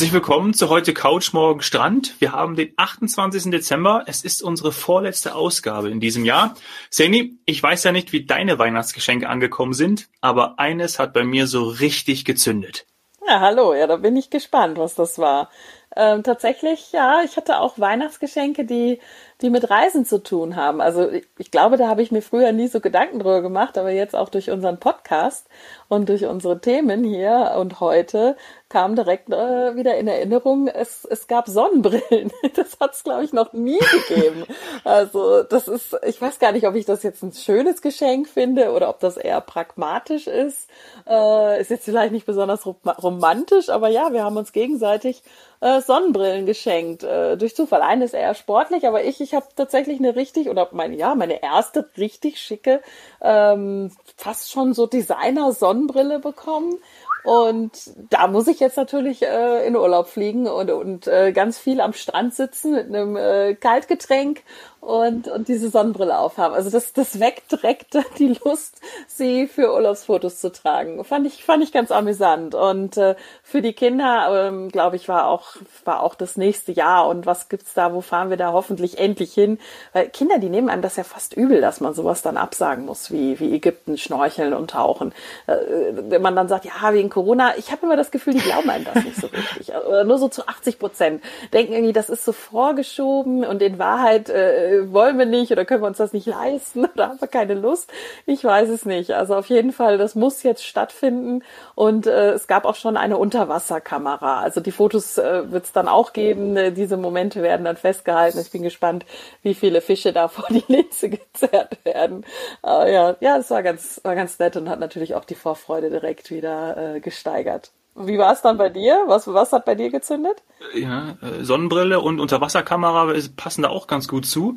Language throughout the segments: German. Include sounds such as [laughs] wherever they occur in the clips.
Herzlich willkommen zu heute Couch Morgen Strand. Wir haben den 28. Dezember. Es ist unsere vorletzte Ausgabe in diesem Jahr. Seni, ich weiß ja nicht, wie deine Weihnachtsgeschenke angekommen sind, aber eines hat bei mir so richtig gezündet. Ja, hallo. Ja, da bin ich gespannt, was das war. Ähm, tatsächlich, ja, ich hatte auch Weihnachtsgeschenke, die, die mit Reisen zu tun haben. Also ich, glaube, da habe ich mir früher nie so Gedanken drüber gemacht, aber jetzt auch durch unseren Podcast und durch unsere Themen hier und heute kam direkt äh, wieder in Erinnerung, es, es gab Sonnenbrillen. [laughs] Das hat es, glaube ich, noch nie gegeben. Also das ist, ich weiß gar nicht, ob ich das jetzt ein schönes Geschenk finde oder ob das eher pragmatisch ist. Äh, ist jetzt vielleicht nicht besonders romantisch, aber ja, wir haben uns gegenseitig äh, Sonnenbrillen geschenkt. Äh, durch Zufall. Eine ist eher sportlich, aber ich, ich habe tatsächlich eine richtig, oder meine, ja, meine erste richtig schicke, ähm, fast schon so Designer-Sonnenbrille bekommen. Und da muss ich jetzt natürlich äh, in Urlaub fliegen und, und äh, ganz viel am Strand sitzen mit einem äh, Kaltgetränk und, und diese Sonnenbrille aufhaben. Also das, das weckt direkt [laughs] die Lust, sie für Urlaubsfotos zu tragen. Fand ich, fand ich ganz amüsant. Und äh, für die Kinder, ähm, glaube ich, war auch, war auch das nächste Jahr. Und was gibt's da? Wo fahren wir da hoffentlich endlich hin? Weil Kinder, die nehmen einem das ja fast übel, dass man sowas dann absagen muss, wie, wie Ägypten schnorcheln und tauchen. Äh, wenn man dann sagt, ja, wegen Corona, ich habe immer das Gefühl, die glauben einem das nicht so richtig. Oder nur so zu 80 Prozent. Denken irgendwie, das ist so vorgeschoben und in Wahrheit äh, wollen wir nicht oder können wir uns das nicht leisten [laughs] oder haben wir keine Lust. Ich weiß es nicht. Also auf jeden Fall, das muss jetzt stattfinden. Und äh, es gab auch schon eine Unterwasserkamera. Also die Fotos äh, wird es dann auch geben. Äh, diese Momente werden dann festgehalten. Ich bin gespannt, wie viele Fische da [laughs] vor die Linse gezerrt werden. Aber ja, ja, es war ganz, war ganz nett und hat natürlich auch die Vorfreude direkt wieder äh, gesteigert. Wie war es dann bei dir? Was, was hat bei dir gezündet? Ja, äh, Sonnenbrille und Unterwasserkamera passen da auch ganz gut zu.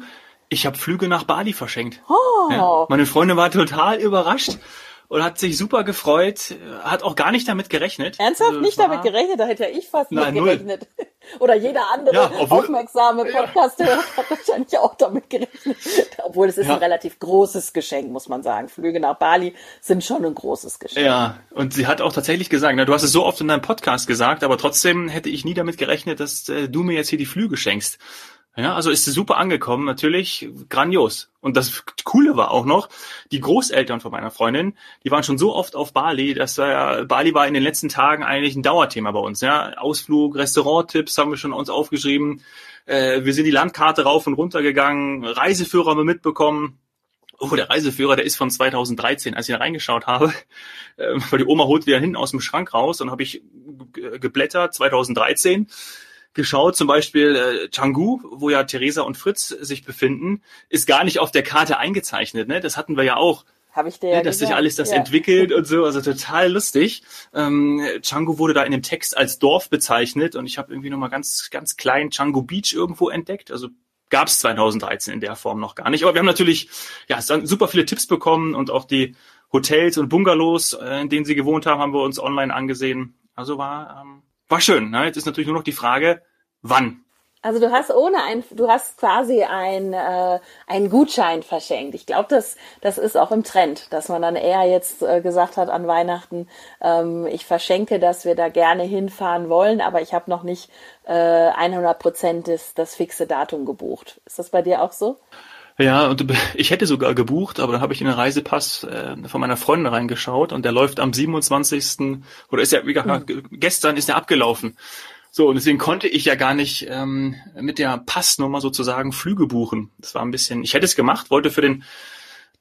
Ich habe Flüge nach Bali verschenkt. Oh. Ja, meine Freundin war total überrascht und hat sich super gefreut, hat auch gar nicht damit gerechnet. Ernsthaft also, nicht damit gerechnet? Da hätte ja ich fast nicht gerechnet. [laughs] Oder jeder andere ja, obwohl, aufmerksame Podcast-Hörer hat wahrscheinlich auch damit gerechnet. [laughs] Obwohl es ist ja. ein relativ großes Geschenk, muss man sagen. Flüge nach Bali sind schon ein großes Geschenk. Ja, und sie hat auch tatsächlich gesagt, na, du hast es so oft in deinem Podcast gesagt, aber trotzdem hätte ich nie damit gerechnet, dass äh, du mir jetzt hier die Flüge schenkst. Ja, also ist sie super angekommen, natürlich grandios. Und das Coole war auch noch, die Großeltern von meiner Freundin, die waren schon so oft auf Bali, dass äh, Bali war in den letzten Tagen eigentlich ein Dauerthema bei uns. Ja, Ausflug, Restauranttipps haben wir schon uns aufgeschrieben. Äh, wir sind die Landkarte rauf und runter gegangen, Reiseführer haben wir mitbekommen. Oh, der Reiseführer, der ist von 2013, als ich da reingeschaut habe, äh, [laughs] weil die Oma holt wieder hinten aus dem Schrank raus und habe ich geblättert 2013 geschaut, zum Beispiel äh, Canggu, wo ja Theresa und Fritz sich befinden, ist gar nicht auf der Karte eingezeichnet. Ne? Das hatten wir ja auch. Habe ich dir ja, ne, Dass sich alles das ja. entwickelt und so, also total lustig. Ähm, Canggu wurde da in dem Text als Dorf bezeichnet und ich habe irgendwie nochmal ganz, ganz klein Canggu Beach irgendwo entdeckt. Also gab es 2013 in der Form noch gar nicht. Aber wir haben natürlich ja super viele Tipps bekommen und auch die Hotels und Bungalows, äh, in denen sie gewohnt haben, haben wir uns online angesehen. Also war ähm, war schön. Ne? Jetzt ist natürlich nur noch die Frage, wann. Also du hast ohne ein, du hast quasi ein, äh, einen Gutschein verschenkt. Ich glaube, das, das ist auch im Trend, dass man dann eher jetzt äh, gesagt hat an Weihnachten, ähm, ich verschenke, dass wir da gerne hinfahren wollen, aber ich habe noch nicht äh, 100 Prozent das, das fixe Datum gebucht. Ist das bei dir auch so? Ja, und [laughs] ich hätte sogar gebucht, aber dann habe ich in den Reisepass äh, von meiner Freundin reingeschaut und der läuft am 27. oder ist ja, wie gesagt, mhm. gestern ist er abgelaufen. So, und deswegen konnte ich ja gar nicht ähm, mit der Passnummer sozusagen Flüge buchen. Das war ein bisschen, ich hätte es gemacht, wollte für den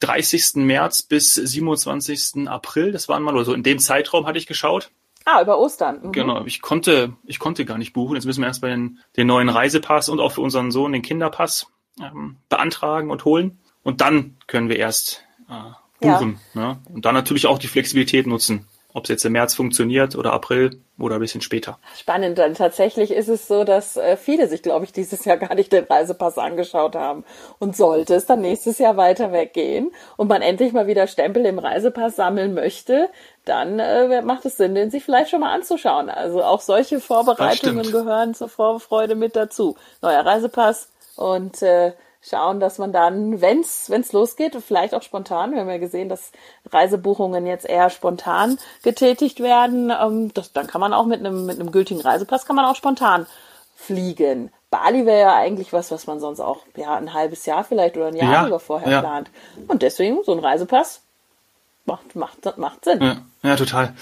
30. März bis 27. April, das waren mal, oder so in dem Zeitraum hatte ich geschaut. Ah, über Ostern. Mhm. Genau, ich konnte, ich konnte gar nicht buchen. Jetzt müssen wir erst bei den, den neuen Reisepass und auch für unseren Sohn den Kinderpass ähm, beantragen und holen. Und dann können wir erst äh, buchen. Ja. Ne? Und dann natürlich auch die Flexibilität nutzen. Ob es jetzt im März funktioniert oder April oder ein bisschen später. Spannend. Dann tatsächlich ist es so, dass äh, viele sich, glaube ich, dieses Jahr [laughs] gar nicht den Reisepass angeschaut haben. Und sollte es dann nächstes Jahr weiter weggehen und man endlich mal wieder Stempel im Reisepass sammeln möchte, dann äh, macht es Sinn, den sich vielleicht schon mal anzuschauen. Also auch solche Vorbereitungen gehören zur Vorfreude mit dazu. Neuer Reisepass, und äh, schauen, dass man dann, wenn's wenn's losgeht, vielleicht auch spontan, wir haben ja gesehen, dass Reisebuchungen jetzt eher spontan getätigt werden, ähm, das, dann kann man auch mit einem mit einem gültigen Reisepass kann man auch spontan fliegen. Bali wäre ja eigentlich was, was man sonst auch ja ein halbes Jahr vielleicht oder ein Jahr ja, sogar vorher ja. plant. Und deswegen so ein Reisepass macht macht macht Sinn. Ja, ja total.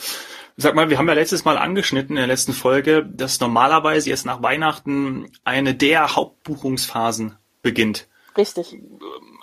Sag mal, wir haben ja letztes Mal angeschnitten in der letzten Folge, dass normalerweise jetzt nach Weihnachten eine der Hauptbuchungsphasen beginnt. Richtig.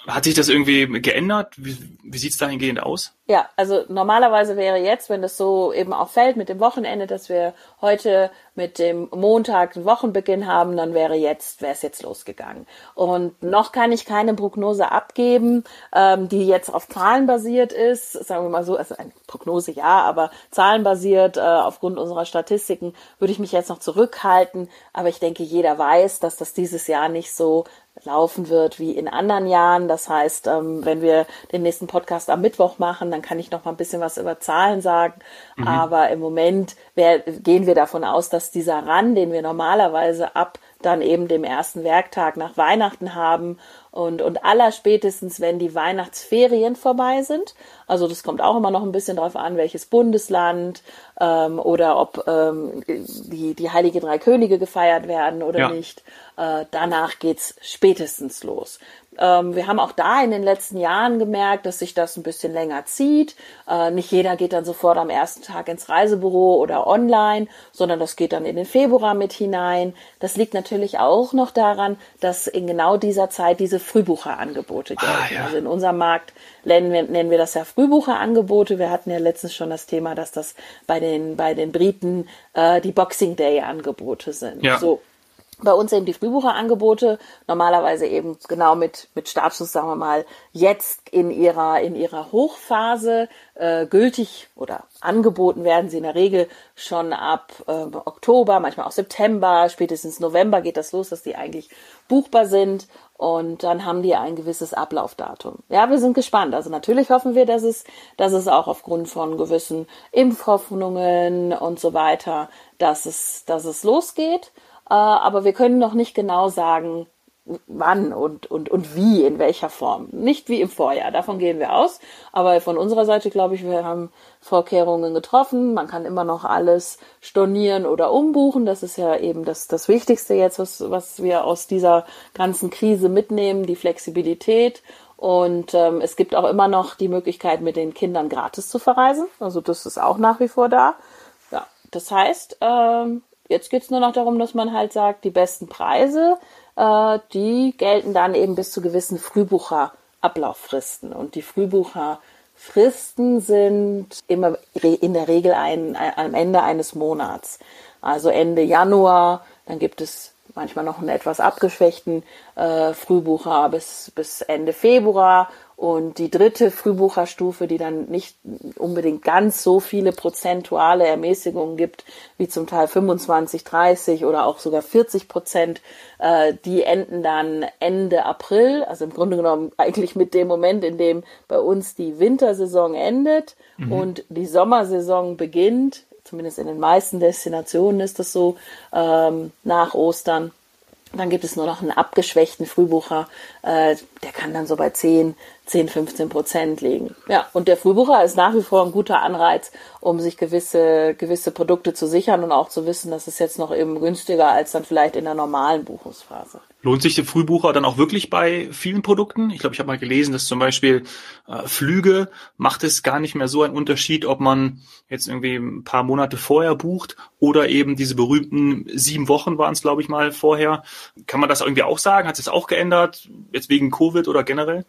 Hat sich das irgendwie geändert? Wie, wie sieht's dahingehend aus? Ja, also normalerweise wäre jetzt, wenn das so eben auch fällt mit dem Wochenende, dass wir heute mit dem Montag einen Wochenbeginn haben, dann wäre jetzt, wäre es jetzt losgegangen. Und noch kann ich keine Prognose abgeben, ähm, die jetzt auf Zahlen basiert ist, sagen wir mal so, also eine Prognose ja, aber zahlenbasiert äh, aufgrund unserer Statistiken würde ich mich jetzt noch zurückhalten. Aber ich denke, jeder weiß, dass das dieses Jahr nicht so laufen wird wie in anderen Jahren. Das heißt, ähm, wenn wir den nächsten Podcast am Mittwoch machen, dann kann ich noch mal ein bisschen was über Zahlen sagen. Mhm. Aber im Moment gehen wir davon aus, dass dieser Run, den wir normalerweise ab dann eben dem ersten Werktag nach Weihnachten haben und, und aller spätestens, wenn die Weihnachtsferien vorbei sind. Also das kommt auch immer noch ein bisschen darauf an, welches Bundesland ähm, oder ob ähm, die, die Heilige Drei Könige gefeiert werden oder ja. nicht. Äh, danach geht's spätestens los. Ähm, wir haben auch da in den letzten Jahren gemerkt, dass sich das ein bisschen länger zieht. Äh, nicht jeder geht dann sofort am ersten Tag ins Reisebüro oder online, sondern das geht dann in den Februar mit hinein. Das liegt natürlich auch noch daran, dass in genau dieser Zeit diese Frühbucherangebote ah, gelten. Ah, ja. Also in unserem Markt nennen wir, nennen wir das ja Frühbucherangebote. Wir hatten ja letztens schon das Thema, dass das bei den, bei den Briten äh, die Boxing Day Angebote sind. Ja. So bei uns eben die Frühbucherangebote, normalerweise eben genau mit, mit Startschuss, sagen wir mal, jetzt in ihrer, in ihrer Hochphase äh, gültig oder angeboten werden sie in der Regel schon ab äh, Oktober, manchmal auch September, spätestens November geht das los, dass die eigentlich buchbar sind und dann haben die ein gewisses Ablaufdatum. Ja, wir sind gespannt. Also natürlich hoffen wir, dass es, dass es auch aufgrund von gewissen Impfhoffnungen und so weiter, dass es, dass es losgeht. Äh, aber wir können noch nicht genau sagen, wann und, und, und wie, in welcher Form. Nicht wie im Vorjahr, davon gehen wir aus. Aber von unserer Seite glaube ich, wir haben Vorkehrungen getroffen. Man kann immer noch alles stornieren oder umbuchen. Das ist ja eben das, das Wichtigste jetzt, was, was wir aus dieser ganzen Krise mitnehmen, die Flexibilität. Und ähm, es gibt auch immer noch die Möglichkeit, mit den Kindern gratis zu verreisen. Also das ist auch nach wie vor da. Ja, das heißt, ähm, Jetzt geht's nur noch darum, dass man halt sagt, die besten Preise, äh, die gelten dann eben bis zu gewissen Frühbucherablauffristen. Und die Frühbucherfristen sind immer in der Regel ein, ein, am Ende eines Monats. Also Ende Januar, dann gibt es manchmal noch einen etwas abgeschwächten äh, Frühbucher bis, bis Ende Februar und die dritte Frühbucherstufe, die dann nicht unbedingt ganz so viele prozentuale Ermäßigungen gibt, wie zum Teil 25, 30 oder auch sogar 40 Prozent, äh, die enden dann Ende April, also im Grunde genommen eigentlich mit dem Moment, in dem bei uns die Wintersaison endet mhm. und die Sommersaison beginnt. Zumindest in den meisten Destinationen ist das so ähm, nach Ostern. Dann gibt es nur noch einen abgeschwächten Frühbucher, äh, der kann dann so bei 10, 10, 15 Prozent liegen. Ja, und der Frühbucher ist nach wie vor ein guter Anreiz, um sich gewisse, gewisse Produkte zu sichern und auch zu wissen, dass es jetzt noch eben günstiger als dann vielleicht in der normalen Buchungsphase. Lohnt sich der Frühbucher dann auch wirklich bei vielen Produkten? Ich glaube, ich habe mal gelesen, dass zum Beispiel äh, Flüge macht es gar nicht mehr so einen Unterschied, ob man jetzt irgendwie ein paar Monate vorher bucht oder eben diese berühmten sieben Wochen waren es, glaube ich mal, vorher. Kann man das irgendwie auch sagen? Hat es auch geändert, jetzt wegen Covid oder generell?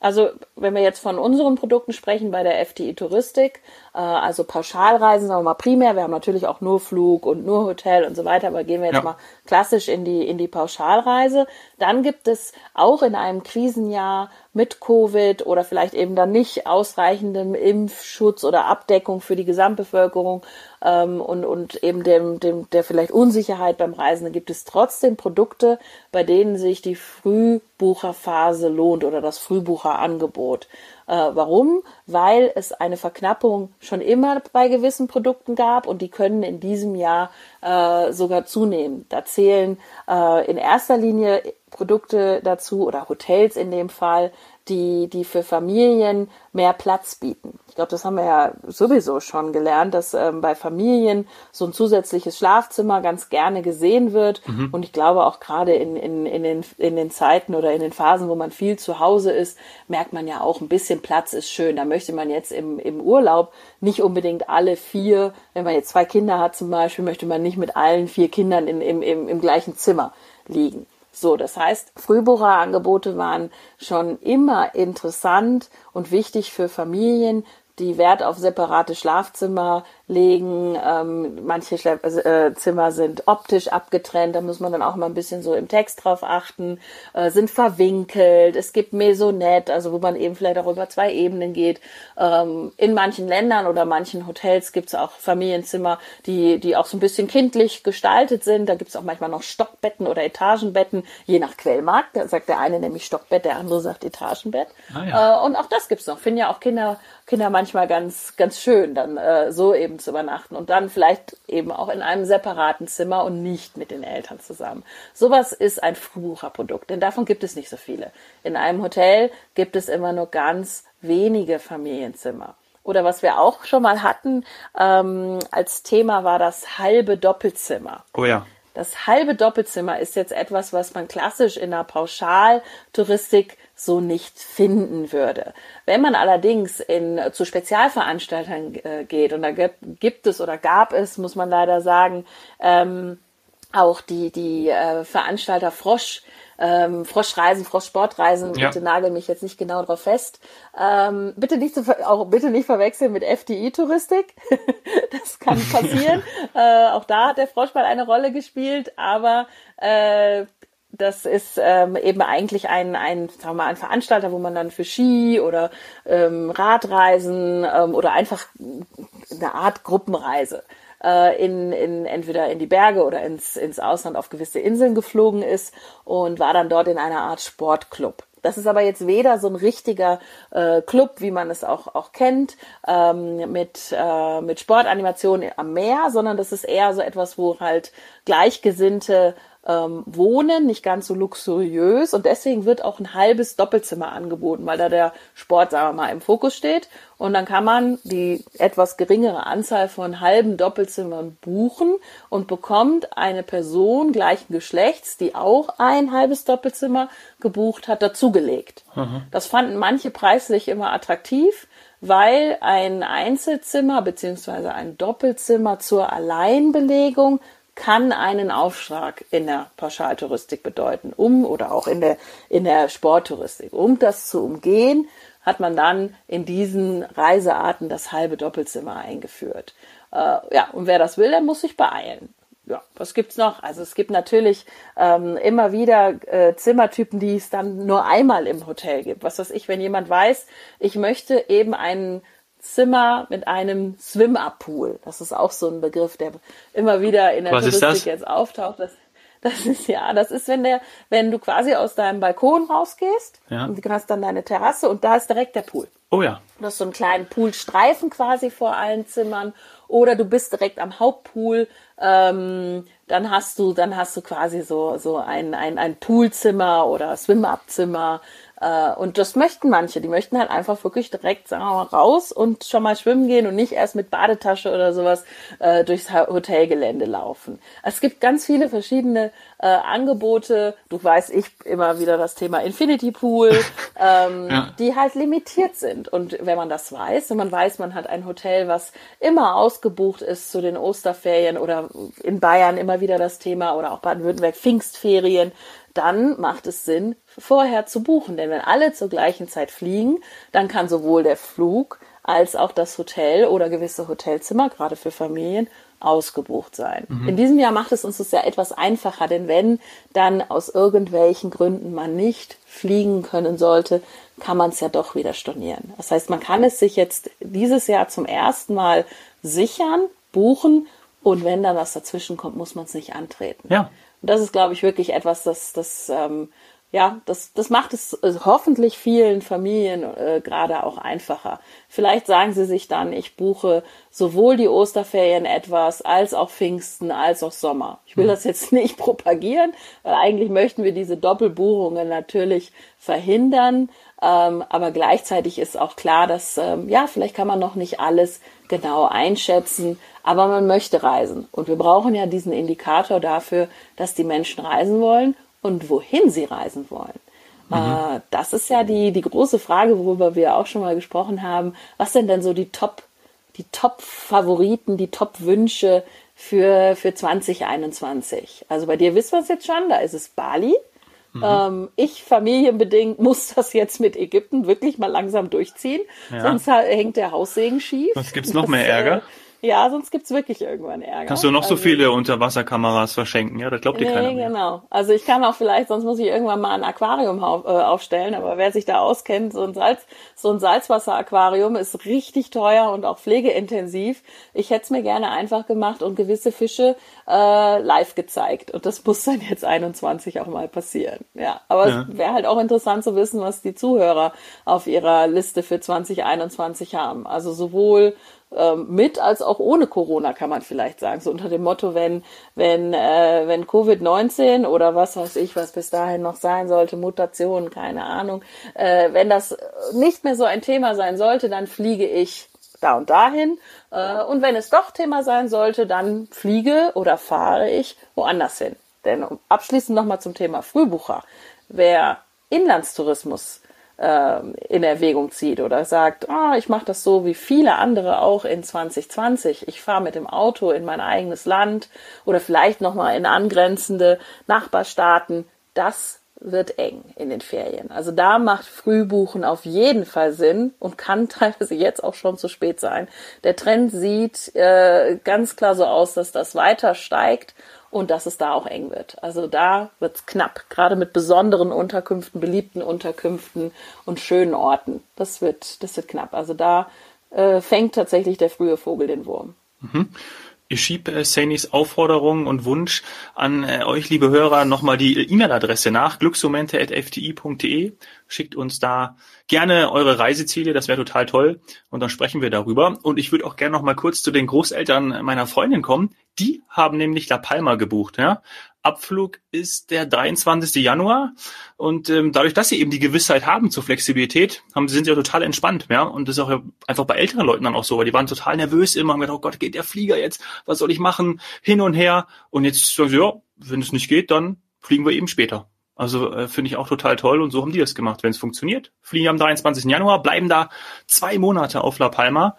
Also wenn wir jetzt von unseren Produkten sprechen bei der FDI Touristik, also Pauschalreisen, sagen wir mal primär, wir haben natürlich auch nur Flug und nur Hotel und so weiter, aber gehen wir jetzt ja. mal klassisch in die, in die Pauschalreise. Dann gibt es auch in einem Krisenjahr mit Covid oder vielleicht eben dann nicht ausreichendem Impfschutz oder Abdeckung für die Gesamtbevölkerung ähm, und, und eben dem, dem, der vielleicht Unsicherheit beim Reisen gibt es trotzdem Produkte, bei denen sich die Frühbucherphase lohnt oder das Frühbucherangebot. Äh, warum? Weil es eine Verknappung schon immer bei gewissen Produkten gab und die können in diesem Jahr äh, sogar zunehmen. Da zählen äh, in erster Linie Produkte dazu oder Hotels in dem Fall, die, die für Familien mehr Platz bieten. Ich glaube, das haben wir ja sowieso schon gelernt, dass ähm, bei Familien so ein zusätzliches Schlafzimmer ganz gerne gesehen wird. Mhm. Und ich glaube auch gerade in, in, in, den, in den Zeiten oder in den Phasen, wo man viel zu Hause ist, merkt man ja auch, ein bisschen Platz ist schön. Da möchte man jetzt im, im Urlaub nicht unbedingt alle vier, wenn man jetzt zwei Kinder hat zum Beispiel, möchte man nicht mit allen vier Kindern in, im, im, im gleichen Zimmer liegen. So, das heißt, Frühbucherangebote waren schon immer interessant und wichtig für Familien, die Wert auf separate Schlafzimmer legen. Ähm, manche Schla äh, Zimmer sind optisch abgetrennt, da muss man dann auch mal ein bisschen so im Text drauf achten, äh, sind verwinkelt. Es gibt Maisonette, also wo man eben vielleicht auch über zwei Ebenen geht. Ähm, in manchen Ländern oder manchen Hotels gibt es auch Familienzimmer, die, die auch so ein bisschen kindlich gestaltet sind. Da gibt es auch manchmal noch Stockbetten oder Etagenbetten, je nach Quellmarkt. Da sagt der eine nämlich Stockbett, der andere sagt Etagenbett. Ah, ja. äh, und auch das gibt's noch. Finden ja auch Kinder, Kinder manchmal ganz, ganz schön, dann äh, so eben zu übernachten und dann vielleicht eben auch in einem separaten Zimmer und nicht mit den Eltern zusammen. Sowas ist ein Frühbucherprodukt, denn davon gibt es nicht so viele. In einem Hotel gibt es immer nur ganz wenige Familienzimmer. Oder was wir auch schon mal hatten ähm, als Thema war das halbe Doppelzimmer. Oh ja. Das halbe Doppelzimmer ist jetzt etwas, was man klassisch in der Pauschaltouristik so nicht finden würde. Wenn man allerdings in, zu Spezialveranstaltern äh, geht, und da gibt, es oder gab es, muss man leider sagen, ähm, auch die, die äh, Veranstalter Frosch, ähm, Froschreisen, Froschsportreisen, ja. bitte nagel mich jetzt nicht genau drauf fest. Ähm, bitte nicht zu, auch bitte nicht verwechseln mit FDI-Touristik. [laughs] das kann [laughs] passieren. äh, auch da hat der Frosch mal eine Rolle gespielt, aber äh, das ist ähm, eben eigentlich ein, ein, sagen wir mal, ein Veranstalter, wo man dann für Ski oder ähm, Radreisen ähm, oder einfach eine Art Gruppenreise äh, in, in entweder in die Berge oder ins, ins Ausland auf gewisse Inseln geflogen ist und war dann dort in einer Art Sportclub. Das ist aber jetzt weder so ein richtiger äh, Club, wie man es auch, auch kennt, ähm, mit, äh, mit Sportanimation am Meer, sondern das ist eher so etwas, wo halt Gleichgesinnte ähm, wohnen, nicht ganz so luxuriös und deswegen wird auch ein halbes Doppelzimmer angeboten, weil da der Sport, sagen wir mal, im Fokus steht. Und dann kann man die etwas geringere Anzahl von halben Doppelzimmern buchen und bekommt eine Person gleichen Geschlechts, die auch ein halbes Doppelzimmer gebucht hat, dazugelegt. Mhm. Das fanden manche preislich immer attraktiv weil ein Einzelzimmer beziehungsweise ein Doppelzimmer zur Alleinbelegung kann einen Aufschlag in der Pauschaltouristik bedeuten, um oder auch in der, in der Sporttouristik. Um das zu umgehen, hat man dann in diesen Reisearten das halbe Doppelzimmer eingeführt. Äh, ja, und wer das will, der muss sich beeilen. Ja, was gibt's noch? Also es gibt natürlich ähm, immer wieder äh, Zimmertypen, die es dann nur einmal im Hotel gibt. Was weiß ich, wenn jemand weiß, ich möchte eben einen Zimmer mit einem Swim-Up-Pool. Das ist auch so ein Begriff, der immer wieder in der Was Touristik jetzt auftaucht. Das, das ist ja, das ist, wenn der, wenn du quasi aus deinem Balkon rausgehst ja. und du hast dann deine Terrasse und da ist direkt der Pool. Oh ja. Du hast so einen kleinen Poolstreifen quasi vor allen Zimmern oder du bist direkt am Hauptpool. Ähm, dann hast du, dann hast du quasi so so ein ein, ein Poolzimmer oder Swim-Up-Zimmer äh, und das möchten manche. Die möchten halt einfach wirklich direkt, sagen wir mal, raus und schon mal schwimmen gehen und nicht erst mit Badetasche oder sowas äh, durchs Hotelgelände laufen. Es gibt ganz viele verschiedene äh, Angebote. Du weißt, ich immer wieder das Thema Infinity Pool, [laughs] ähm, ja. die halt limitiert sind. Und wenn man das weiß, wenn man weiß, man hat ein Hotel, was immer ausgebucht ist zu den Osterferien oder in Bayern immer wieder das Thema oder auch Baden-Württemberg Pfingstferien, dann macht es Sinn, vorher zu buchen. Denn wenn alle zur gleichen Zeit fliegen, dann kann sowohl der Flug als auch das Hotel oder gewisse Hotelzimmer, gerade für Familien, ausgebucht sein. Mhm. In diesem Jahr macht es uns das ja etwas einfacher, denn wenn dann aus irgendwelchen Gründen man nicht fliegen können sollte, kann man es ja doch wieder stornieren. Das heißt, man kann es sich jetzt dieses Jahr zum ersten Mal sichern, buchen und wenn dann was dazwischen kommt, muss man es nicht antreten. Ja. Und das ist, glaube ich, wirklich etwas, das, das ähm, ja, das, das macht es äh, hoffentlich vielen Familien äh, gerade auch einfacher. Vielleicht sagen sie sich dann, ich buche sowohl die Osterferien etwas, als auch Pfingsten, als auch Sommer. Ich will mhm. das jetzt [laughs] nicht propagieren, weil eigentlich möchten wir diese Doppelbuchungen natürlich verhindern. Ähm, aber gleichzeitig ist auch klar, dass, ähm, ja, vielleicht kann man noch nicht alles genau einschätzen, aber man möchte reisen. Und wir brauchen ja diesen Indikator dafür, dass die Menschen reisen wollen und wohin sie reisen wollen. Mhm. Äh, das ist ja die, die große Frage, worüber wir auch schon mal gesprochen haben. Was sind denn so die Top, die Top-Favoriten, die Top-Wünsche für, für 2021? Also bei dir wissen wir es jetzt schon, da ist es Bali. Mhm. Ähm, ich familienbedingt [laughs] muss das jetzt mit Ägypten wirklich mal langsam durchziehen, ja. sonst hängt der Haussegen schief. Sonst gibt's noch mehr Ärger. Äh, ja, sonst gibt's wirklich irgendwann Ärger. Kannst du noch also, so viele Unterwasserkameras verschenken, ja? Das glaubt dir nee, keiner mehr. genau. Also ich kann auch vielleicht, sonst muss ich irgendwann mal ein Aquarium auf, äh, aufstellen, aber wer sich da auskennt, so ein Salz, so ein Salzwasseraquarium ist richtig teuer und auch pflegeintensiv. Ich hätte es mir gerne einfach gemacht und gewisse Fische äh, live gezeigt. Und das muss dann jetzt 21 auch mal passieren. Ja, aber ja. es wäre halt auch interessant zu wissen, was die Zuhörer auf ihrer Liste für 2021 haben. Also sowohl mit als auch ohne Corona, kann man vielleicht sagen. So unter dem Motto, wenn, wenn, äh, wenn Covid-19 oder was weiß ich, was bis dahin noch sein sollte, Mutationen, keine Ahnung, äh, wenn das nicht mehr so ein Thema sein sollte, dann fliege ich da und dahin. Äh, und wenn es doch Thema sein sollte, dann fliege oder fahre ich woanders hin. Denn abschließend nochmal zum Thema Frühbucher. Wer Inlandstourismus in Erwägung zieht oder sagt, ah, ich mache das so wie viele andere auch in 2020. Ich fahre mit dem Auto in mein eigenes Land oder vielleicht nochmal in angrenzende Nachbarstaaten. Das wird eng in den Ferien. Also da macht Frühbuchen auf jeden Fall Sinn und kann [laughs] teilweise jetzt auch schon zu spät sein. Der Trend sieht äh, ganz klar so aus, dass das weiter steigt und dass es da auch eng wird. Also da wird's knapp, gerade mit besonderen Unterkünften, beliebten Unterkünften und schönen Orten. Das wird, das wird knapp. Also da äh, fängt tatsächlich der frühe Vogel den Wurm. Mhm. Ich schiebe äh, Sainys Aufforderung und Wunsch an äh, euch, liebe Hörer, nochmal die E-Mail-Adresse nach, glücksmomente.fti.de. Schickt uns da gerne eure Reiseziele, das wäre total toll. Und dann sprechen wir darüber. Und ich würde auch gerne nochmal kurz zu den Großeltern meiner Freundin kommen. Die haben nämlich La Palma gebucht. Ja? Abflug ist der 23. Januar und ähm, dadurch, dass sie eben die Gewissheit haben zur Flexibilität, haben, sind sie ja total entspannt, ja. Und das ist auch einfach bei älteren Leuten dann auch so, weil die waren total nervös immer, haben gedacht, oh Gott, geht der Flieger jetzt? Was soll ich machen? Hin und her. Und jetzt sagen sie, ja, wenn es nicht geht, dann fliegen wir eben später. Also äh, finde ich auch total toll und so haben die das gemacht. Wenn es funktioniert, fliegen am 23. Januar, bleiben da zwei Monate auf La Palma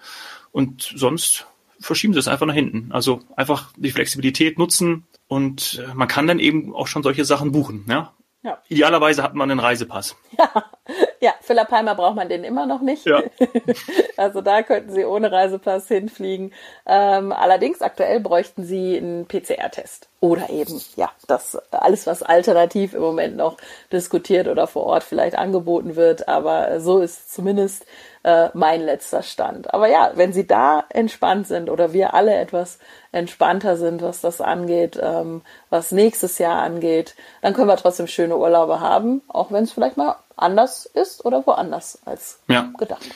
und sonst verschieben sie es einfach nach hinten. Also einfach die Flexibilität nutzen, und äh, man kann dann eben auch schon solche Sachen buchen. Ja? Ja. Idealerweise hat man einen Reisepass. Ja, [laughs] ja für La Palma braucht man den immer noch nicht. Ja. [laughs] also da könnten Sie ohne Reisepass hinfliegen. Ähm, allerdings aktuell bräuchten Sie einen PCR-Test. Oder eben, ja, das alles, was alternativ im Moment noch diskutiert oder vor Ort vielleicht angeboten wird. Aber so ist zumindest äh, mein letzter Stand. Aber ja, wenn Sie da entspannt sind oder wir alle etwas entspannter sind, was das angeht, ähm, was nächstes Jahr angeht, dann können wir trotzdem schöne Urlaube haben, auch wenn es vielleicht mal anders ist oder woanders als ja. gedacht.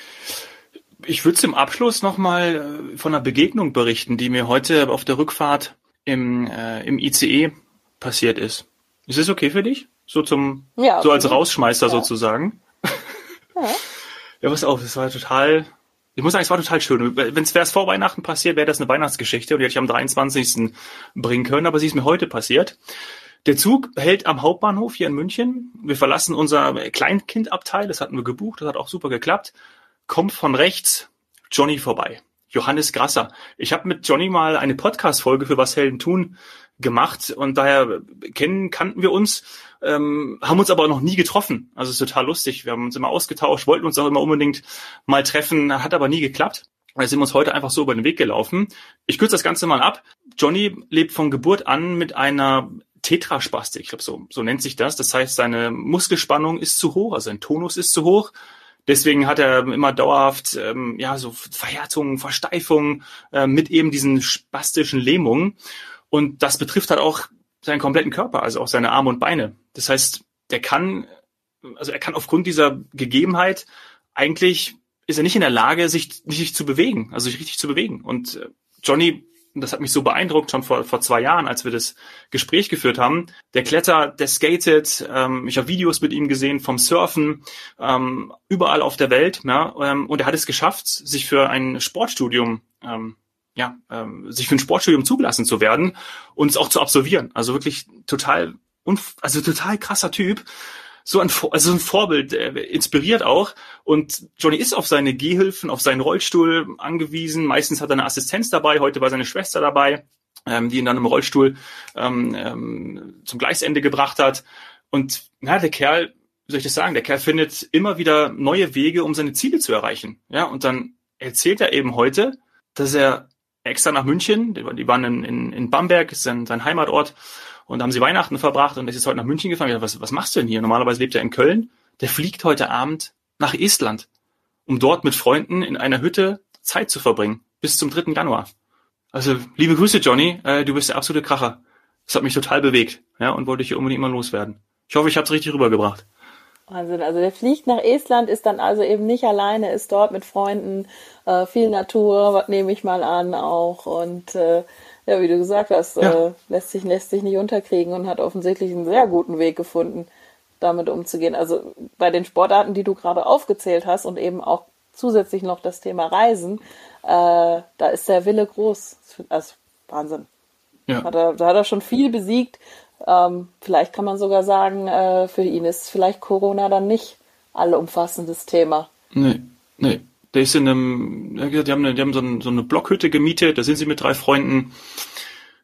Ich würde zum Abschluss nochmal äh, von einer Begegnung berichten, die mir heute auf der Rückfahrt im, äh, im ICE passiert ist. Ist das okay für dich? So zum, ja, so als Rausschmeißer ja. sozusagen? [laughs] Ja. ja, pass auf, das war total, ich muss sagen, es war total schön. Wenn es vor Weihnachten passiert, wäre das eine Weihnachtsgeschichte und die hätte ich am 23. bringen können, aber sie ist mir heute passiert. Der Zug hält am Hauptbahnhof hier in München. Wir verlassen unser Kleinkindabteil, das hatten wir gebucht, das hat auch super geklappt. Kommt von rechts Johnny vorbei. Johannes Grasser. Ich habe mit Johnny mal eine Podcast-Folge für Was Helden tun gemacht und daher kennen, kannten wir uns, ähm, haben uns aber noch nie getroffen. Also ist total lustig. Wir haben uns immer ausgetauscht, wollten uns auch immer unbedingt mal treffen, hat aber nie geklappt. Da sind wir uns heute einfach so über den Weg gelaufen. Ich kürze das Ganze mal ab. Johnny lebt von Geburt an mit einer Tetraspastik. Ich glaube, so, so nennt sich das. Das heißt, seine Muskelspannung ist zu hoch, also sein Tonus ist zu hoch. Deswegen hat er immer dauerhaft ähm, ja so Verhärtungen, Versteifungen äh, mit eben diesen spastischen Lähmungen. Und das betrifft halt auch seinen kompletten Körper, also auch seine Arme und Beine. Das heißt, der kann, also er kann aufgrund dieser Gegebenheit eigentlich ist er nicht in der Lage, sich, sich zu bewegen, also sich richtig zu bewegen. Und äh, Johnny das hat mich so beeindruckt, schon vor, vor zwei Jahren, als wir das Gespräch geführt haben. Der klettert, der skatet, ähm, ich habe Videos mit ihm gesehen vom Surfen, ähm, überall auf der Welt. Ja, ähm, und er hat es geschafft, sich für ein Sportstudium, ähm, ja, ähm, sich für ein Sportstudium zugelassen zu werden und es auch zu absolvieren. Also wirklich total, also total krasser Typ so ein, also ein Vorbild, äh, inspiriert auch. Und Johnny ist auf seine Gehhilfen, auf seinen Rollstuhl angewiesen. Meistens hat er eine Assistenz dabei. Heute war seine Schwester dabei, ähm, die ihn dann im Rollstuhl ähm, ähm, zum Gleisende gebracht hat. Und na, der Kerl, wie soll ich das sagen, der Kerl findet immer wieder neue Wege, um seine Ziele zu erreichen. Ja, und dann erzählt er eben heute, dass er extra nach München, die waren in, in, Bamberg, ist sein, sein Heimatort, und haben sie Weihnachten verbracht und ist jetzt heute nach München gefahren. Was, was machst du denn hier? Normalerweise lebt er in Köln. Der fliegt heute Abend nach Estland, um dort mit Freunden in einer Hütte Zeit zu verbringen, bis zum 3. Januar. Also, liebe Grüße, Johnny, äh, du bist der absolute Kracher. Das hat mich total bewegt, ja, und wollte ich hier unbedingt mal loswerden. Ich hoffe, ich habe es richtig rübergebracht. Wahnsinn. Also der fliegt nach Estland, ist dann also eben nicht alleine, ist dort mit Freunden, äh, viel Natur, nehme ich mal an auch. Und äh, ja, wie du gesagt hast, ja. äh, lässt, sich, lässt sich nicht unterkriegen und hat offensichtlich einen sehr guten Weg gefunden, damit umzugehen. Also bei den Sportarten, die du gerade aufgezählt hast und eben auch zusätzlich noch das Thema Reisen, äh, da ist der Wille groß. Also Wahnsinn. Ja. Hat er, da hat er schon viel besiegt. Ähm, vielleicht kann man sogar sagen, äh, für ihn ist vielleicht Corona dann nicht allumfassendes Thema. Nee, nee. Der ist in einem, die haben, eine, die haben so, ein, so eine Blockhütte gemietet, da sind sie mit drei Freunden.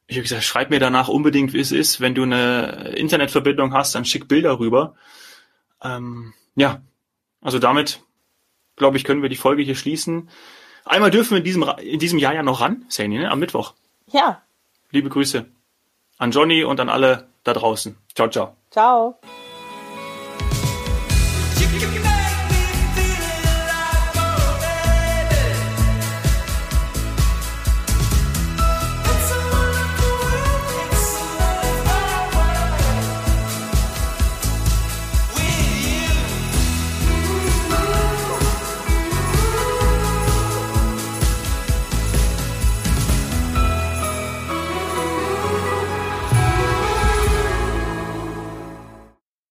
Ich habe gesagt, schreib mir danach unbedingt, wie es ist. Wenn du eine Internetverbindung hast, dann schick Bilder rüber. Ähm, ja, also damit, glaube ich, können wir die Folge hier schließen. Einmal dürfen wir in diesem, in diesem Jahr ja noch ran, Sani, ne? am Mittwoch. Ja. Liebe Grüße an Johnny und an alle da draußen. Ciao, ciao. Ciao.